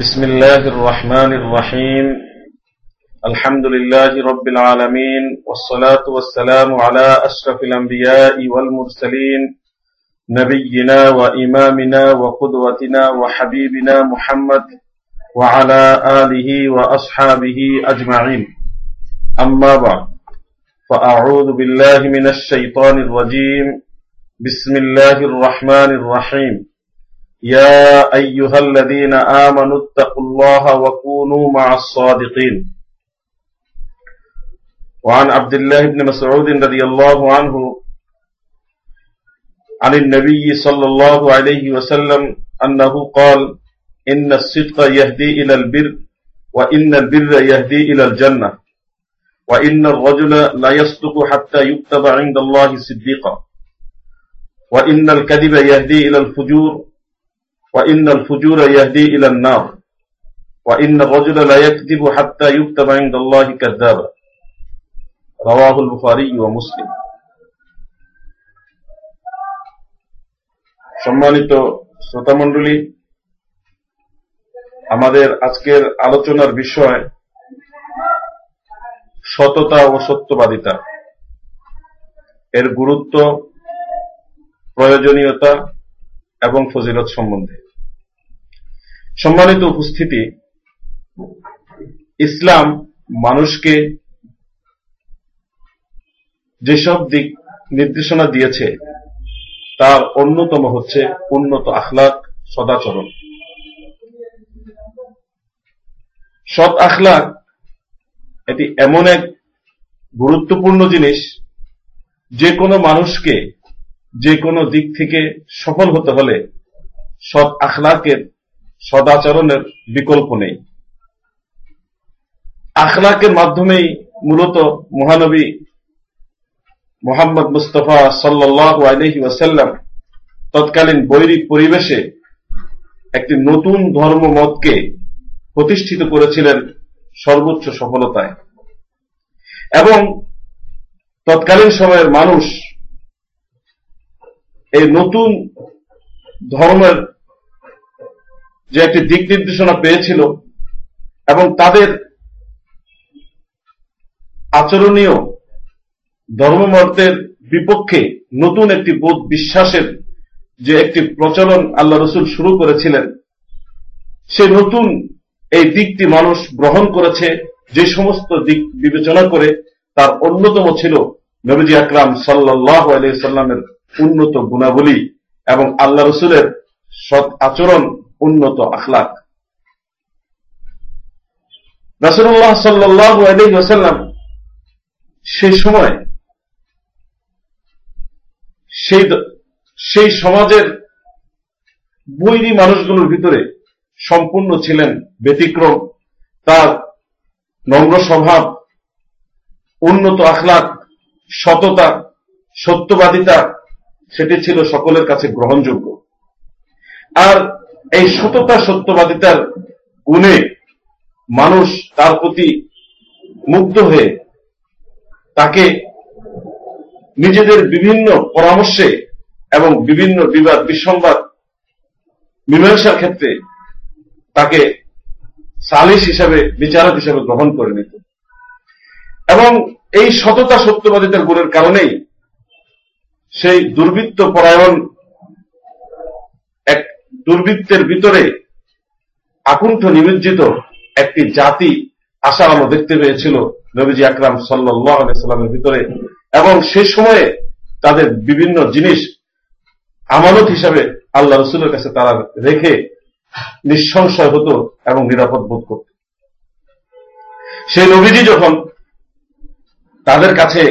بسم الله الرحمن الرحيم. الحمد لله رب العالمين والصلاة والسلام على أشرف الأنبياء والمرسلين نبينا وإمامنا وقدوتنا وحبيبنا محمد وعلى آله وأصحابه أجمعين. أما بعد فأعوذ بالله من الشيطان الرجيم. بسم الله الرحمن الرحيم. يا أيها الذين آمنوا اتقوا الله وكونوا مع الصادقين. وعن عبد الله بن مسعود رضي الله عنه عن النبي صلى الله عليه وسلم أنه قال إن الصدق يهدي إلى البر وإن البر يهدي إلى الجنة وإن الرجل لا يصدق حتى يكتب عند الله صديقا وإن الكذب يهدي إلى الفجور وإن الفجور يهدي إلى النار وإن الرجل لا يكذب حتى يكتب عند الله كذابا رواه البخاري ومسلم সম্মানিত শ্রোতামণ্ডলী আমাদের আজকের আলোচনার বিষয় সততা ও সত্যবাদিতা এর গুরুত্ব প্রয়োজনীয়তা এবং ফজিলত সম্বন্ধে সম্মানিত উপস্থিতি, ইসলাম মানুষকে যেসব দিক নির্দেশনা দিয়েছে, তার অন্যতম হচ্ছে উন্নত আখলাক, সদাচরণ। সৎ আখলাক এটি এমন এক গুরুত্বপূর্ণ জিনিস, যে কোনো মানুষকে যে কোনো দিক থেকে সফল হতে হলে সৎ আখলাকের সদাচরণের বিকল্প নেই। আখলাকের মাধ্যমেই মূলত মহানবী মোহাম্মদ মুস্তফা সাল্লাহ আলহি ওয়াসাল্লাম তৎকালীন বৈরিক পরিবেশে একটি নতুন ধর্মমতকে প্রতিষ্ঠিত করেছিলেন সর্বোচ্চ সফলতায়। এবং তৎকালীন সময়ের মানুষ এই নতুন ধর্মের যে একটি দিক নির্দেশনা পেয়েছিল এবং তাদের আচরণীয় ধর্মমতের বিপক্ষে নতুন একটি বোধ বিশ্বাসের যে একটি প্রচলন আল্লাহ রসুল শুরু করেছিলেন, সে নতুন এই দিকটি মানুষ গ্রহণ করেছে, যে সমস্ত দিক বিবেচনা করে তার অন্যতম ছিল নবীজি আকরাম সাল্লাহ আলাইসাল্লামের উন্নত গুণাবলী এবং আল্লাহ রসুলের সৎ আচরণ উন্নত আখলাক। রাসুল্লাহ সাল্লাহ আলহিহাসাল্লাম সেই সময় সেই সেই সমাজের বৈরী মানুষগুলোর ভিতরে সম্পূর্ণ ছিলেন ব্যতিক্রম। তার নম্র স্বভাব, উন্নত আখলাক, সততা, সত্যবাদিতা, সেটি ছিল সকলের কাছে গ্রহণযোগ্য। আর এই সততা, সত্যবাদিতার গুণে মানুষ তার প্রতি মুগ্ধ হয়ে তাকে নিজেদের বিভিন্ন পরামর্শে এবং বিভিন্ন বিবাদ, বিসংবাদ, মীমাংসার ক্ষেত্রে তাকে সালিশ হিসাবে, বিচারক হিসাবে গ্রহণ করে নিত। এবং এই সততা, সত্যবাদিতার গুণের কারণেই সেই দুর্বৃত্ত পরায়ণ দুর্বৃত্তের ভিতরে আকুণ্ঠ নিমজ্জিত একটি জাতি আশার আলো দেখতে পেয়েছিল নবীজি আকরাম সাল্লামের ভিতরে। এবং সে সময়ে তাদের বিভিন্ন জিনিস আমানত হিসাবে আল্লাহ রসুলের কাছে তারা রেখে নিঃসংশয় হতো এবং নিরাপদ বোধ করত। সেই নবীজি যখন তাদের কাছে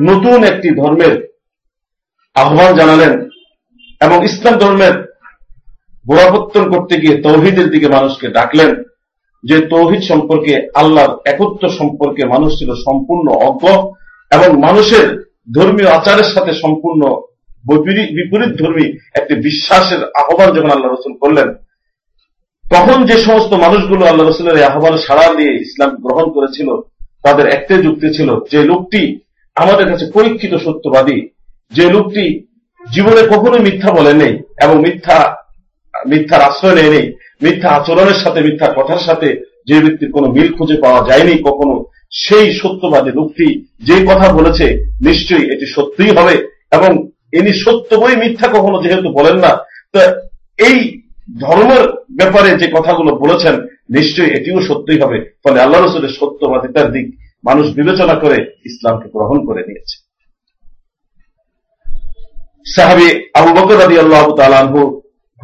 নতুন একটি ধর্মের আহ্বান জানালেন এবং ইসলাম ধর্মের গোড়াপত্তন করতে গিয়ে তৌহিদের দিকে মানুষকে ডাকলেন, যে তৌহিদ সম্পর্কে, আল্লাহর একত্র সম্পর্কে মানুষ ছিল সম্পূর্ণ অজ্ঞ এবং মানুষের ধর্মীয় আচারের সাথে সম্পূর্ণ বিপরীত ধর্মী একটি বিশ্বাসের আহ্বান যখন আল্লাহ রসুল করলেন, তখন যে সমস্ত মানুষগুলো আল্লাহ রসুলের আহ্বান সাড়া দিয়ে ইসলাম গ্রহণ করেছিল, তাদের একটাই যুক্তি ছিল, যে লোকটি আমাদের কাছে পরীক্ষিত সত্যবাদী, যে লোকটি জীবনে কখনোই মিথ্যা বলে নেই এবং মিথ্যা মিথ্যার আশ্রয় নেয়নি মিথ্যা আচরণের সাথে, মিথ্যা কথার সাথে যে ব্যক্তির কোনো মিল খুঁজে পাওয়া যায়নি কখনো, সেই সত্যবাদী লোকটি যে কথা বলেছে, নিশ্চয়ই এটি সত্যিই হবে এবং ইনি সত্য বই মিথ্যা কখনো যেহেতু বলেন না, তো এই ধর্মের ব্যাপারে যে কথাগুলো বলেছেন, নিশ্চয়ই এটিও সত্যই হবে। ফলে আল্লাহ রসুলের সত্যবাদিতার দিক মানুষ বিবেচনা করে ইসলামকে গ্রহণ করে নিয়েছে। সাহাবি আবু বকর আদি আল্লাহ তালু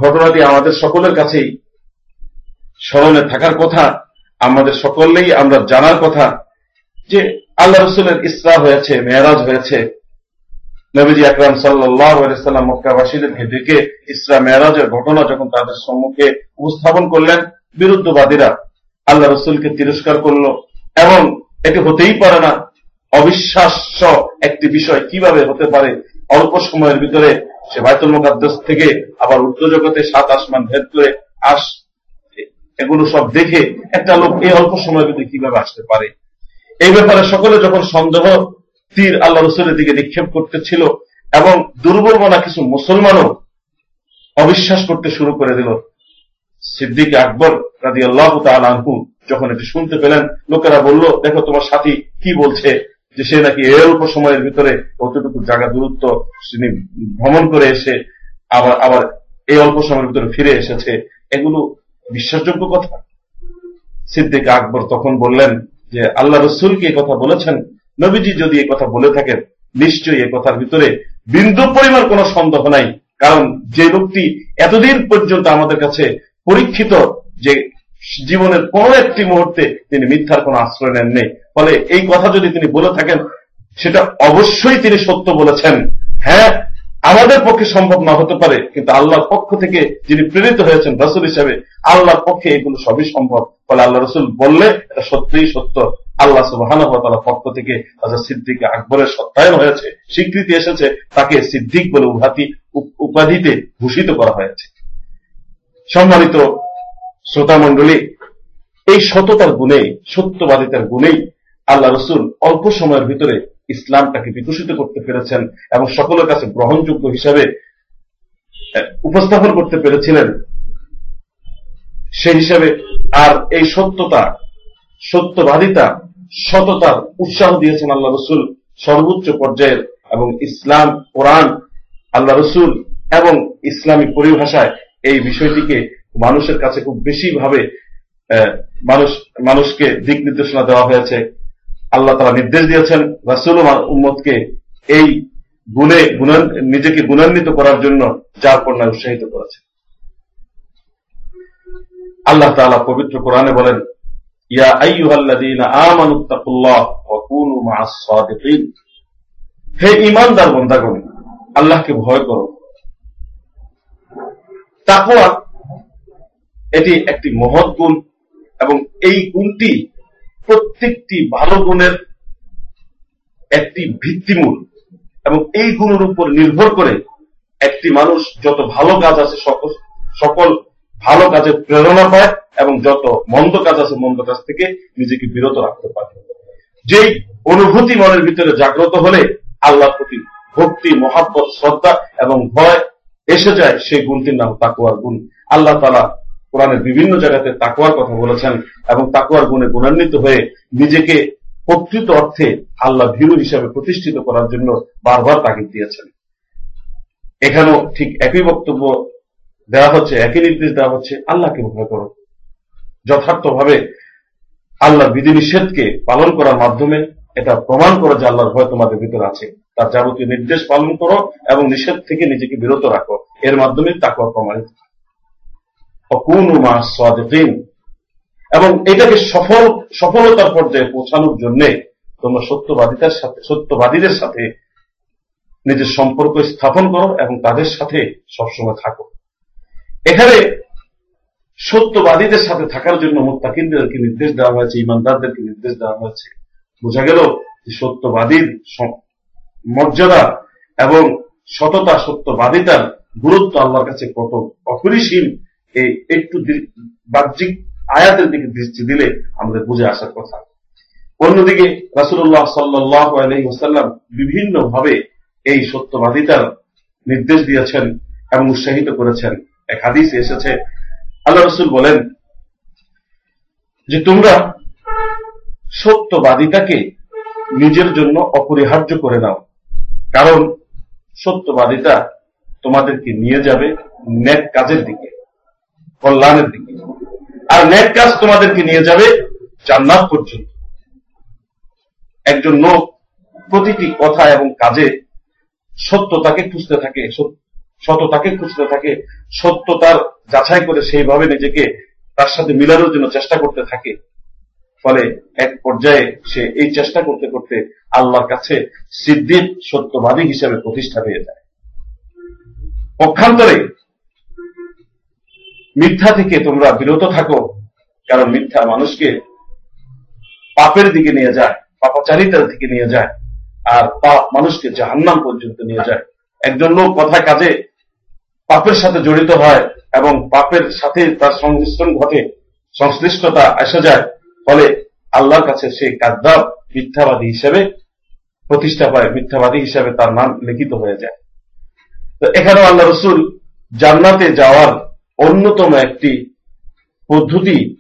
ঘটনাটি আমাদের সকলের কাছেই স্মরণে থাকার কথা, আমাদের সকলেই আমরা জানার কথা যে আল্লাহ রসুলের ইসরা হয়েছে, মেয়ারাজ হয়েছে। নবীজি আকরাম সাল্লাম মক্কাবাসীদেরকে ডেকে ইসরা মেয়ারাজের ঘটনা যখন তাদের সম্মুখে উপস্থাপন করলেন, বিরুদ্ধবাদীরা আল্লাহ রসুলকে তিরস্কার করল এবং এটি হতেই পারে না। অবিশ্বাস্য একটি বিষয় কীভাবে হতে পারে? অল্প সময়ের ভিতরে সে বায়তুল মুকাদ্দাস থেকে আবার উর্দু জগতে সাত আসমান ভেদ করে আস এগুলো সব দেখে একটা লোক এই অল্প সময়ের ভিতরে কীভাবে আসতে পারে? এই ব্যাপারে সকলে যখন সন্দেহ, তীর আল্লাহ রসুলের দিকে নিক্ষেপ করতেছিল এবং দুর্বল মনা কিছু মুসলমানও অবিশ্বাস করতে শুরু করে দিল। সিদ্দিক আকবর রাজি আল্লাহ আনহু যখন এটি শুনতে পেলেন, লোকেরা বলল, দেখো তোমার সাথী কি বলছে? যে সে নাকি এ অল্প সময়ের ভিতরে কতটুকু জায়গা দূরত্ব তিনি ভ্রমণ করে এসে আবার আবার এই অল্প সময়ের ভিতরে ফিরে এসেছে, এগুলো বিশ্বাসযোগ্য কথা? সিদ্দিক আকবর তখন বললেন যে, আল্লাহ রসুলকে কথা বলেছেন? নবীজি যদি এই কথা বলে থাকেন, নিশ্চয়ই এ কথার ভিতরে বিন্দু পরিমাণ কোন সন্দেহ নাই। কারণ যে লোকটি এতদিন পর্যন্ত আমাদের কাছে পরীক্ষিত যে জীবনের কোন একটি মুহূর্তে তিনি মিথ্যার কোন আশ্রয় নেন নেই ফলে এই কথা যদি তিনি বলে থাকেন, সেটা অবশ্যই তিনি সত্য বলেছেন। হ্যাঁ আমাদের পক্ষে সম্ভব না হতে পারে, কিন্তু আল্লাহর পক্ষ থেকে যিনি প্রেরিত হয়েছেন রসুল হিসাবে, আল্লাহর পক্ষে এগুলো সবই সম্ভব। ফলে আল্লাহ রসুল বললে, এটা সত্যিই সত্য। আল্লাহ সুবাহান পক্ষ থেকে হাজার সিদ্দিক আকবরের সত্যায়ন হয়েছে, স্বীকৃতি এসেছে, তাকে সিদ্দিক বলে উপাধি উপাধিতে ভূষিত করা হয়েছে। সম্মানিত শ্রোতা মন্ডলী এই সততার গুণে সত্যবাদিতার গুণেই আল্লাহ রসুল অল্প সময়ের ভিতরে ইসলামটাকে বিকশিত করতে পেরেছেন এবং সকলের কাছে গ্রহণযোগ্য হিসাবে উপস্থাপন করতে পেরেছিলেন। সেই হিসাবে আর এই সত্যতা, সত্যবাদিতা, সততার উৎসাহ দিয়েছেন আল্লাহ রসুল সর্বোচ্চ পর্যায়ের এবং ইসলাম, কোরআন, আল্লাহ রসুল এবং ইসলামী পরিভাষায় এই বিষয়টিকে মানুষের কাছে খুব বেশি ভাবে মানুষ, মানুষকে দিক নির্দেশনা দেওয়া হয়েছে। আল্লাহ তারা নির্দেশ দিয়েছেন, রাসুল উম্মদকে এই গুণে নিজেকে গুণান্বিত করার জন্য যার কন্যায় উৎসাহিত করেছে। আল্লাহ তালা পবিত্র কোরআনে বলেন, ইয়া হে ঈমানদার বান্দাগণ, আল্লাহকে ভয় করো। তাকওয়া এটি একটি মহৎ গুণ এবং এই গুণটি প্রত্যেকটি ভালো গুণের একটি ভিত্তিমূল এবং এই গুণের উপর নির্ভর করে একটি মানুষ যত ভালো কাজ আছে সকল ভালো কাজের প্রেরণা পায় এবং যত মন্দ কাজ আছে মন্দ কাজ থেকে নিজেকে বিরত রাখতে পারে। যেই অনুভূতি মনের ভিতরে জাগ্রত হলে আল্লাহ প্রতি ভক্তি, মহাব্বত, শ্রদ্ধা এবং ভয় এসে যায়, সেই গুণটির নাম তাকুয়ার গুণ। আল্লাহ তালা কোরআনের বিভিন্ন জায়গাতে তাকুয়ার কথা বলেছেন এবং তাকুয়ার গুণে গুণান্বিত হয়ে নিজেকে প্রকৃত অর্থে আল্লাহ ভীরু হিসাবে প্রতিষ্ঠিত করার জন্য বারবার তাগিদ দিয়েছেন। এখানেও ঠিক একই বক্তব্য দেওয়া হচ্ছে, একই নির্দেশ দেওয়া হচ্ছে, আল্লাহকে ভয় করো। যথার্থভাবে আল্লাহ বিধিনিষেধকে পালন করার মাধ্যমে এটা প্রমাণ করো যে আল্লাহর ভয় তোমাদের ভিতরে আছে। তার যাবতীয় নির্দেশ পালন করো এবং নিষেধ থেকে নিজেকে বিরত রাখো। এর মাধ্যমে তাকে প্রমাণিত এবং এটাকে সফল, সফলতার পর্যায়ে পৌঁছানোর জন্য তোমরা সত্যবাদিতার সাথে, সত্যবাদীদের সাথে নিজের সম্পর্ক স্থাপন করো এবং তাদের সাথে সবসময় থাকো। এখানে সত্যবাদীদের সাথে থাকার জন্য মোত্তাকিনদেরকে নির্দেশ দেওয়া হয়েছে, ইমানদারদেরকে নির্দেশ দেওয়া হয়েছে। বোঝা গেল যে সত্যবাদীর মর্যাদা এবং সততা সত্যবাদিতার গুরুত্ব আল্লাহর কাছে কত অপরিসীম এই একটু বাহ্যিক আয়াতের দিকে দৃষ্টি দিলে আমাদের বুঝে আসার কথা। অন্যদিকে রাসুল্লাহ সাল্লাহ আলহিহাসাল্লাম বিভিন্ন ভাবে এই সত্যবাদিতার নির্দেশ দিয়েছেন এবং উৎসাহিত করেছেন। এক হাদিস এসেছে, আল্লাহ রসুল বলেন যে তোমরা সত্যবাদিতাকে নিজের জন্য অপরিহার্য করে নাও। কারণ সত্যবাদিতা তোমাদেরকে নিয়ে যাবে ন্যাক কাজের দিকে। কল্যাণের দিকে। আর ন্যাক কাজ তোমাদেরকে নিয়ে যাবে জান্নাত পর্যন্ত। একজন লোক প্রতিটি কথা এবং কাজে সত্যতাকে খুঁজতে থাকে সততাকে খুঁজতে থাকে, সত্যতার যাচাই করে সেইভাবে নিজেকে তার সাথে মিলানোর জন্য চেষ্টা করতে থাকে। ফলে এক পর্যায়ে সে এই চেষ্টা করতে করতে আল্লাহর কাছে সিদ্দিক সত্যবাদী হিসেবে প্রতিষ্ঠা পেয়ে যায়। পক্ষান্তরে মিথ্যা থেকে তোমরা বিরত থাকো, কারণ মিথ্যা মানুষকে পাপের দিকে নিয়ে যায়, পাপাচারিতার দিকে নিয়ে যায়, আর পাপ মানুষকে জাহান্নাম পর্যন্ত নিয়ে যায়। একজন লোক কথা কাজে পাপের সাথে জড়িত হয় এবং পাপের সাথে তার সংমিশ্রণ ঘটে, সংশ্লিষ্টতা আসা যায়, ফলে আল্লাহর কাছে সেই কাদ্দাব মিথ্যাবাদী হিসেবে প্রতিষ্ঠা পায়, মিথ্যাবাদী হিসেবে তার নাম লিখিত হয়ে যায়। তো এখানেও আল্লাহ রসুল জান্নাতে যাওয়ার অন্যতম একটি পদ্ধতি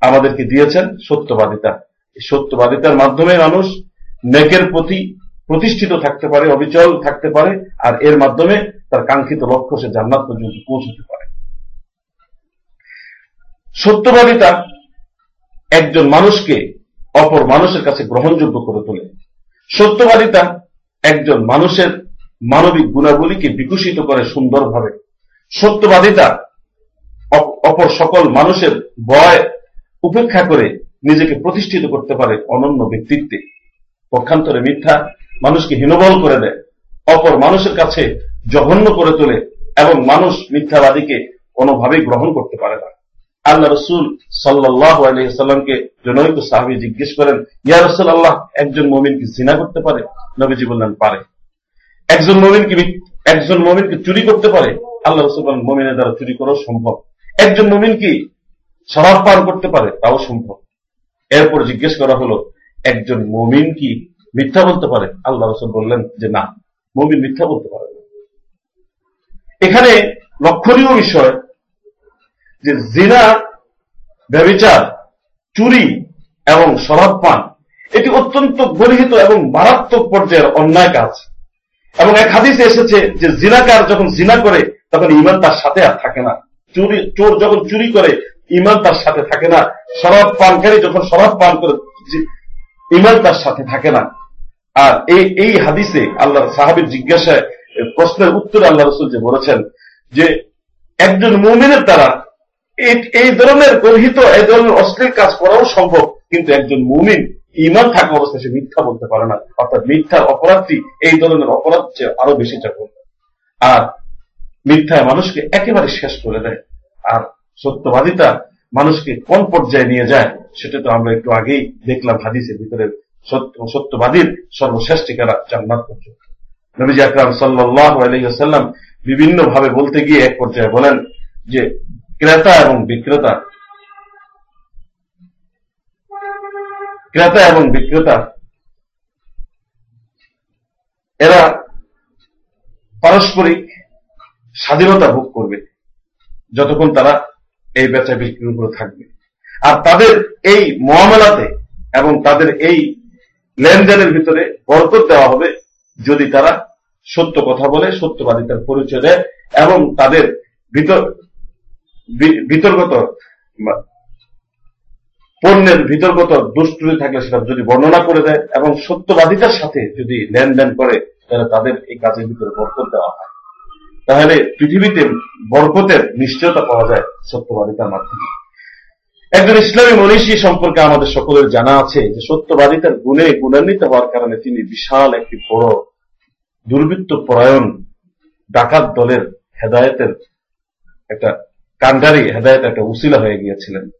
আমাদেরকে দিয়েছেন সত্যবাদিতা। সত্যবাদিতার মাধ্যমে মানুষ নেকের প্রতি প্রতিষ্ঠিত থাকতে পারে, অবিচল থাকতে পারে, আর এর মাধ্যমে তার কাঙ্ক্ষিত লক্ষ্য সে জান্নাত পর্যন্ত পৌঁছতে পারে। সত্যবাদিতা একজন মানুষকে অপর মানুষের কাছে গ্রহণযোগ্য করে তোলে। সত্যবাদিতা একজন মানুষের মানবিক গুণাবলীকে বিকশিত করে সুন্দরভাবে। সত্যবাদিতা অপর সকল মানুষের বয় উপেক্ষা করে নিজেকে প্রতিষ্ঠিত করতে পারে অনন্য ব্যক্তিত্বে। পক্ষান্তরে মিথ্যা মানুষকে হীনবল করে দেয়। অপর মানুষের কাছে জঘন্য করে তোলে এবং মানুষ মিথ্যাবাদীকে কোনোভাবেই গ্রহণ করতে পারে না। আল্লাহ রসুল সাল্লাহ আলহিসাল্লামকে জনৈক সাহাবি জিজ্ঞেস করেন, ইয়া রসুল আল্লাহ একজন মমিন কি জিনা করতে পারে? নবীজি বললেন, পারে। একজন মমিন কি একজন মমিন কি চুরি করতে পারে? আল্লাহ রসুল বলেন, মমিনের দ্বারা চুরি করাও সম্ভব। একজন মমিন কি শরাব পান করতে পারে? তাও সম্ভব। এরপর জিজ্ঞেস করা হলো, একজন মমিন কি মিথ্যা বলতে পারে? আল্লাহ রসুল বললেন যে না, মমিন মিথ্যা বলতে পারে এখানে লক্ষণীয় বিষয় যে জিনা, ব্যবচার, চুরি এবং শরাব পান, এটি অত্যন্ত গরিহিত এবং মারাত্মক পর্যায়ের অন্যায় কাজ। এবং এক হাদিসে এসেছে যে জিনাকার যখন জিনা করে, তখন ইমান তার সাথে আর থাকে না। চুরি, চোর যখন চুরি করে ইমান তার সাথে থাকে না। শরাব পানকারী যখন শরাব পান করে ইমান তার সাথে থাকে না। আর এই এই হাদিসে আল্লাহ সাহাবির জিজ্ঞাসায় প্রশ্নের উত্তরে আল্লাহ রসুল যে বলেছেন, যে একজন মুমিনের দ্বারা এই ধরনের গর্হিত এই ধরনের অশ্লীল কাজ করাও সম্ভব, কিন্তু একজন মুমিন ইমান থাকা অবস্থায় সে মিথ্যা বলতে পারে না। অর্থাৎ মিথ্যার অপরাধটি এই ধরনের অপরাধ আরও বেশি চাপন আর মিথ্যায় মানুষকে একেবারে শেষ করে দেয়। আর সত্যবাদিতা মানুষকে কোন পর্যায়ে নিয়ে যায়, সেটা তো আমরা একটু আগেই দেখলাম হাদিসের ভিতরে। সত্যবাদীর সর্বশেষ ঠিকানা জান্নাত পর্যন্ত। নবীজি আকরাম সাল্লাহ বিভিন্ন ভাবে বলতে গিয়ে এক পর্যায়ে বলেন যে, ক্রেতা এবং বিক্রেতা, ক্রেতা এবং বিক্রেতা, এরা পারস্পরিক স্বাধীনতা ভোগ করবে, যতক্ষণ তারা এই বেচা বিক্রির উপরে থাকবে। আর তাদের এই মহামেলাতে এবং তাদের এই লেনদেনের ভিতরে বরকত দেওয়া হবে যদি তারা সত্য কথা বলে সত্যবাদিতার পরিচয় দেয় এবং তাদের ভিতর বিতর্গত পণ্যের বিতর্গত দুষ্টুরি থাকলে সেটা যদি বর্ণনা করে দেয় এবং সত্যবাদিতার সাথে যদি লেনদেন করে, তাহলে তাদের এই কাজের ভিতরে বরকত দেওয়া হয়। তাহলে পৃথিবীতে বরকতের নিশ্চয়তা পাওয়া যায় সত্যবাদিতার মাধ্যমে। একজন ইসলামী মনীষী সম্পর্কে আমাদের সকলের জানা আছে যে সত্যবাদিতার গুণে গুণান্বিত হওয়ার কারণে তিনি বিশাল একটি বড় দুর্বৃত্ত পরায়ণ ডাকাত দলের হেদায়তের একটা কান্ডারি হেদায়ত একটা উসিলা হয়ে গিয়েছিলেন।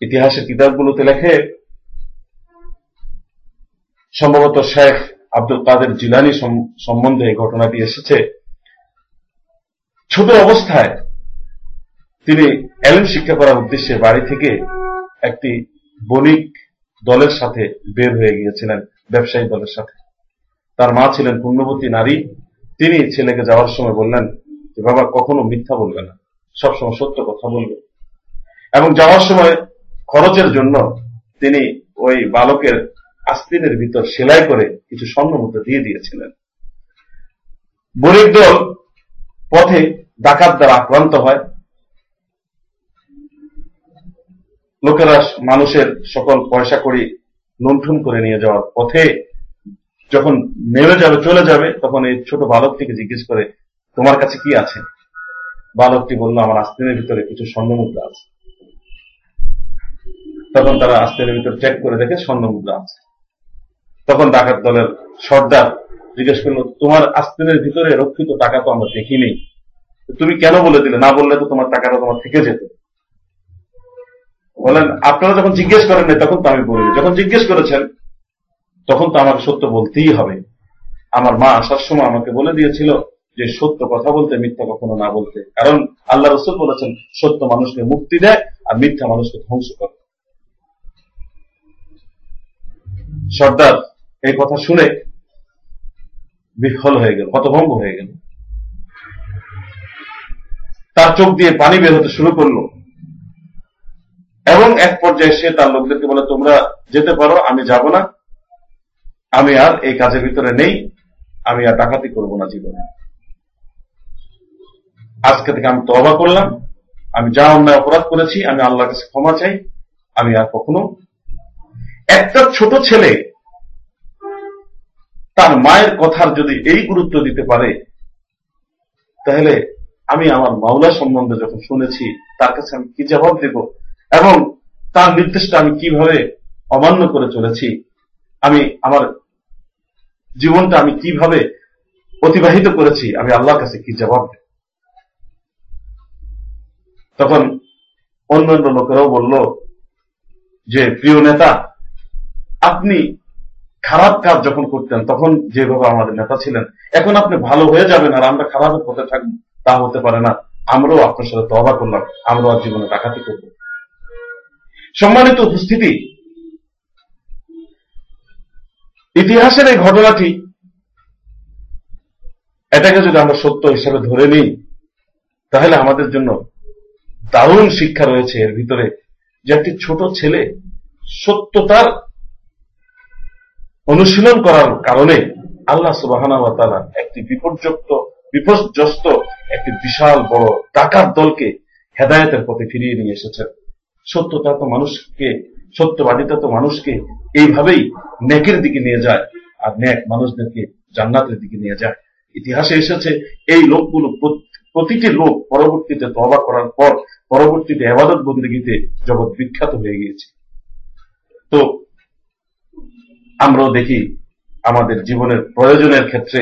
ইতিহাসের কিতাবগুলোতে লেখে, সম্ভবত শেখ আব্দুল কাদের জিলানি সম্বন্ধে এই ঘটনাটি এসেছে। ছোট অবস্থায় তিনি এলএম শিক্ষা করার উদ্দেশ্যে বাড়ি থেকে একটি বণিক দলের সাথে বের হয়ে গিয়েছিলেন, ব্যবসায়ী দলের সাথে। তার মা ছিলেন পুণ্যবতী নারী। তিনি ছেলেকে যাওয়ার সময় বললেন যে, বাবা, কখনো মিথ্যা বলবে না। সবসময় সত্য কথা বলবে। এবং যাওয়ার সময় খরচের জন্য তিনি ওই বালকের আস্তিনের ভিতর সেলাই করে কিছু স্বর্ণ মুদ্রা দিয়ে দিয়েছিলেন। বণিক দল পথে ডাকাত দ্বারা আক্রান্ত হয়। লোকেরা মানুষের সকল পয়সা করি লুণ্ঠন করে নিয়ে যাওয়ার পথে যখন নেমে যাবে, চলে যাবে, তখন এই ছোট বালকটিকে জিজ্ঞেস করে, তোমার কাছে কি আছে? বালকটি বলল, আমার আস্তিনের ভিতরে কিছু স্বর্ণমুদ্রা আছে। তখন তারা আস্তিনের ভিতরে চেক করে দেখে স্বর্ণমুদ্রা আছে। তখন ডাকাত দলের সর্দার জিজ্ঞেস করল, তোমার আস্তিনের ভিতরে রক্ষিত টাকা তো আমরা দেখিনি। তুমি কেন বলে দিলে? না বললে তো তোমার টাকাটা তোমার থেকে যেত। বলেন, আপনারা যখন জিজ্ঞেস করেন তখন তো আমি বলি যখন জিজ্ঞেস করেছেন, তখন তো আমাকে সত্য বলতেই হবে। আমার মা আসার সময় আমাকে বলে দিয়েছিল যে, সত্য কথা বলতে, মিথ্যা কখনো না বলতে। কারণ আল্লাহ রসুল বলেছেন, সত্য মানুষকে মুক্তি দেয় আর মিথ্যা মানুষকে ধ্বংস করে। সর্দার, এই কথা শুনে বিফল হয়ে গেল হতভঙ্গ হয়ে গেল। তার চোখ দিয়ে পানি বের হতে শুরু করল। এবং এক পর্যায়ে সে তার লোকদেরকে বলে, তোমরা যেতে পারো, আমি যাব না। আমি আর এই কাজের ভিতরে নেই। আমি আর ডাকাতি করব না জীবনে। আজকে থেকে আমি তবা করলাম। আমি যা অন্যায় অপরাধ করেছি, আমি আল্লাহর কাছে ক্ষমা চাই। আমি আর কখনো একটা ছোট ছেলে তার মায়ের কথার যদি এই গুরুত্ব দিতে পারে, তাহলে আমি আমার মাওলা সম্বন্ধে যখন শুনেছি, তার কাছে আমি কি জবাব দেব এবং তার নির্দেশটা আমি কীভাবে অমান্য করে চলেছি, আমি আমার জীবনটা আমি কীভাবে অতিবাহিত করেছি, আমি আল্লাহর কাছে কি জবাব দেব? তখন অন্যান্য লোকেরাও বলল যে, প্রিয় নেতা, আপনি খারাপ কাজ যখন করতেন, তখন যেভাবে আমাদের নেতা ছিলেন, এখন আপনি ভালো হয়ে যাবেন আর আমরা খারাপের পথে থাকব, তা হতে পারে না। আমরাও আপনার সাথে তবা করলাম, আমরাও আর জীবনে ডাকাতি করব। সম্মানিত উপস্থিতি, ইতিহাসের এই ঘটনাটি, এটাকে যদি আমরা সত্য হিসাবে ধরে নিই, তাহলে আমাদের জন্য দারুণ শিক্ষা রয়েছে এর ভিতরে যে একটি ছোট ছেলে সত্যতার অনুশীলন করার কারণে আল্লাহ সুবাহ একটি বিপর্যস্ত বিপর্যস্ত একটি বিশাল বড় টাকার দলকে হেদায়তের পথে ফিরিয়ে নিয়ে এসেছেন। সত্যতা তো মানুষকে, সত্যবাদিতা তো মানুষকে এইভাবেই নেকের দিকে নিয়ে যায় আর নেক মানুষদেরকে জান্নাতের দিকে নিয়ে যায়। ইতিহাসে এসেছে, এই লোকগুলো প্রতিটি লোক পরবর্তীতে তবা করার পর, পরবর্তীতে আবাদত বন্দীগীতে জগৎ বিখ্যাত হয়ে গিয়েছে। তো আমরাও দেখি আমাদের জীবনের প্রয়োজনের ক্ষেত্রে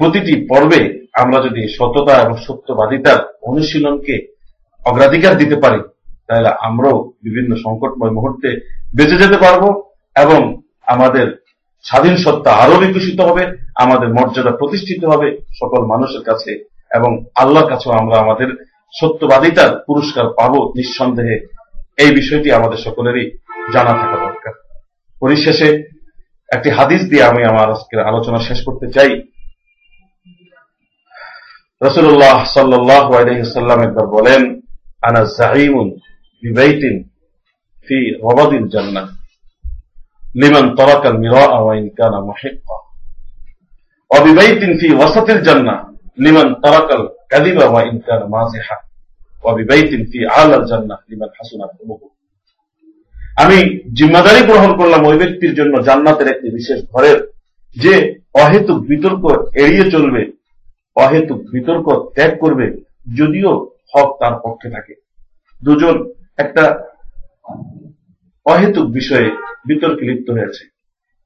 প্রতিটি পর্বে আমরা যদি সততা এবং সত্যবাদিতার অনুশীলনকে অগ্রাধিকার দিতে পারি, তাহলে আমরাও বিভিন্ন সংকটময় মুহূর্তে বেঁচে যেতে পারব এবং আমাদের স্বাধীন সত্তা আরও বিকশিত হবে, আমাদের মর্যাদা প্রতিষ্ঠিত হবে সকল মানুষের কাছে এবং আল্লাহর কাছেও আমরা আমাদের সত্যবাদিতার পুরস্কার পাব নিঃসন্দেহে। এই বিষয়টি আমাদের সকলেরই জানা থাকা পরিশেষে একটি হাদিস দিয়ে আমি আমার আজকের আলোচনা শেষ করতে চাই রসুল্লাহ সাল্লাহ আলহিসাল্লাম একবার বলেন আনা জাহিমুন বিবাইতিন ফি রবাদিল জান্নাহ লিমান তরাকাল মিরা ওয়াইন কানা মুহিক্কা وببيت في وسط الجنة لمن ترك الكذب وإن كان مازحا وببيت في أعلى الجنة لمن حسن خلقه আমি জিম্মাদারি গ্রহণ করলাম ওই ব্যক্তির জন্য জান্নাতের একটি বিশেষ ঘরের, যে অহেতুক বিতর্ক এড়িয়ে চলবে, অহেতুক বিতর্ক ত্যাগ করবে, যদিও হক তার পক্ষে থাকে। দুজন একটা অহেতুক বিষয়ে বিতর্কে লিপ্ত হয়েছে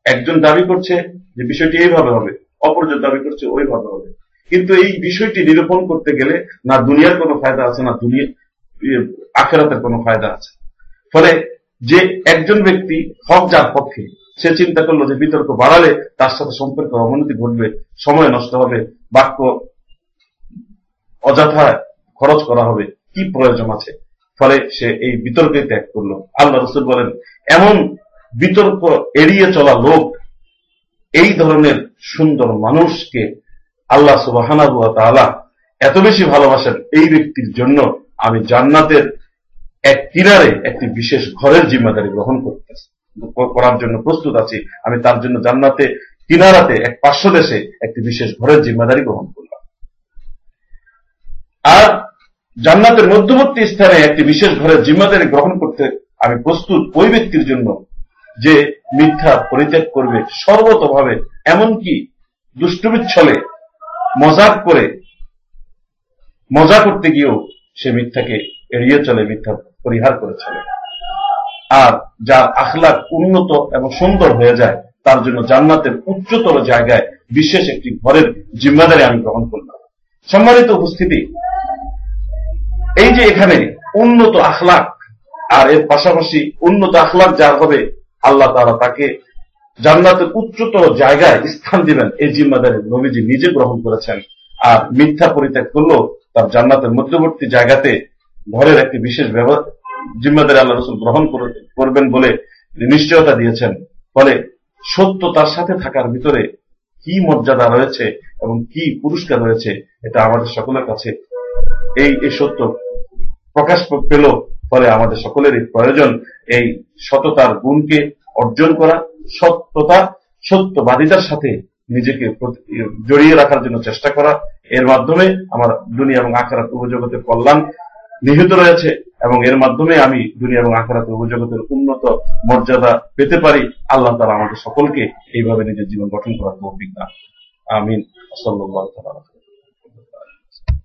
একজন দাবি করছে যে বিষয়টি এইভাবে হবে, অপরজন দাবি করছে ওইভাবে হবে। কিন্তু এই বিষয়টি নিরূপণ করতে গেলে না দুনিয়ার কোনো ফায়দা আছে, না দুনিয়া আখেরাতের কোনো ফায়দা আছে। ফলে যে একজন ব্যক্তি হক যার পক্ষে, সে চিন্তা করল যে বিতর্ক বাড়ালে তার সাথে সম্পর্কের অবনতি ঘটবে সময় নষ্ট হবে, বাক্য অযথা খরচ করা হবে, কি প্রয়োজন আছে? ফলে সে এই বিতর্কে ত্যাগ করল। আল্লাহ রসুল বলেন, এমন বিতর্ক এড়িয়ে চলা লোক, এই ধরনের সুন্দর মানুষকে আল্লাহ সুবাহানা এত বেশি ভালোবাসেন এই ব্যক্তির জন্য, আমি জান্নাতের এক কিনারে একটি বিশেষ ঘরের জিম্মাদারি গ্রহণ করতেছি। করার জন্য প্রস্তুত আছি। আমি তার জন্য জান্নাতে, কিনারাতে এক পার্শ্ব দেশে একটি বিশেষ ঘরের জিম্মাদারি গ্রহণ করলাম। আর জান্নাতের মধ্যবর্তী স্থানে একটি বিশেষ ঘরের জিম্মাদারি গ্রহণ করতে আমি প্রস্তুত ওই ব্যক্তির জন্য যে মিথ্যা পরিত্যাগ করবে সর্বতভাবে, এমনকি দুষ্টবিচ্ছলে মজাক করে, মজা করতে গিয়েও সে মিথ্যাকে এড়িয়ে চলে মিথ্যা পরিহার করে চলে আর যার আখলাক উন্নত এবং সুন্দর হয়ে যায়, তার জন্য জান্নাতের উচ্চতর জায়গায় বিশেষ একটি ঘরের জিম্মাদারি আমি গ্রহণ করলাম। সম্মানিত উপস্থিতি, এই যে এখানে উন্নত আখলাক আর এর পাশাপাশি উন্নত আখলাক যার হবে, আল্লাহ তারা তাকে জান্নাতের উচ্চতর জায়গায় স্থান দিবেন। এই জিম্মাদারি নবীজি নিজে গ্রহণ করেছেন। আর মিথ্যা পরিত্যাগ করলেও তার জান্নাতের মধ্যবর্তী জায়গাতে ঘরের একটি বিশেষ জিম্মাদারি আল্লাহ রসুল গ্রহণ করবেন বলে নিশ্চয়তা দিয়েছেন। ফলে সত্য তার সাথে থাকার ভিতরে কি মর্যাদা রয়েছে এবং কি পুরস্কার রয়েছে, এটা আমাদের সকলের কাছে এই এই সত্য প্রকাশ পেল। ফলে আমাদের সকলেরই প্রয়োজন এই সততার গুণকে অর্জন করা, সত্যতা, সত্যবাদিতার সাথে নিজেকে জড়িয়ে রাখার জন্য চেষ্টা করা। এর মাধ্যমে আমার দুনিয়া এবং আখারাত উপজগতের কল্যাণ নিহিত রয়েছে এবং এর মাধ্যমে আমি দুনিয়া এবং আখারাত উপজগতের উন্নত মর্যাদা পেতে পারি। আল্লাহ তারা আমাদের সকলকে এইভাবে নিজের জীবন গঠন করার তৌফিক না আমিন। সাল্লাহ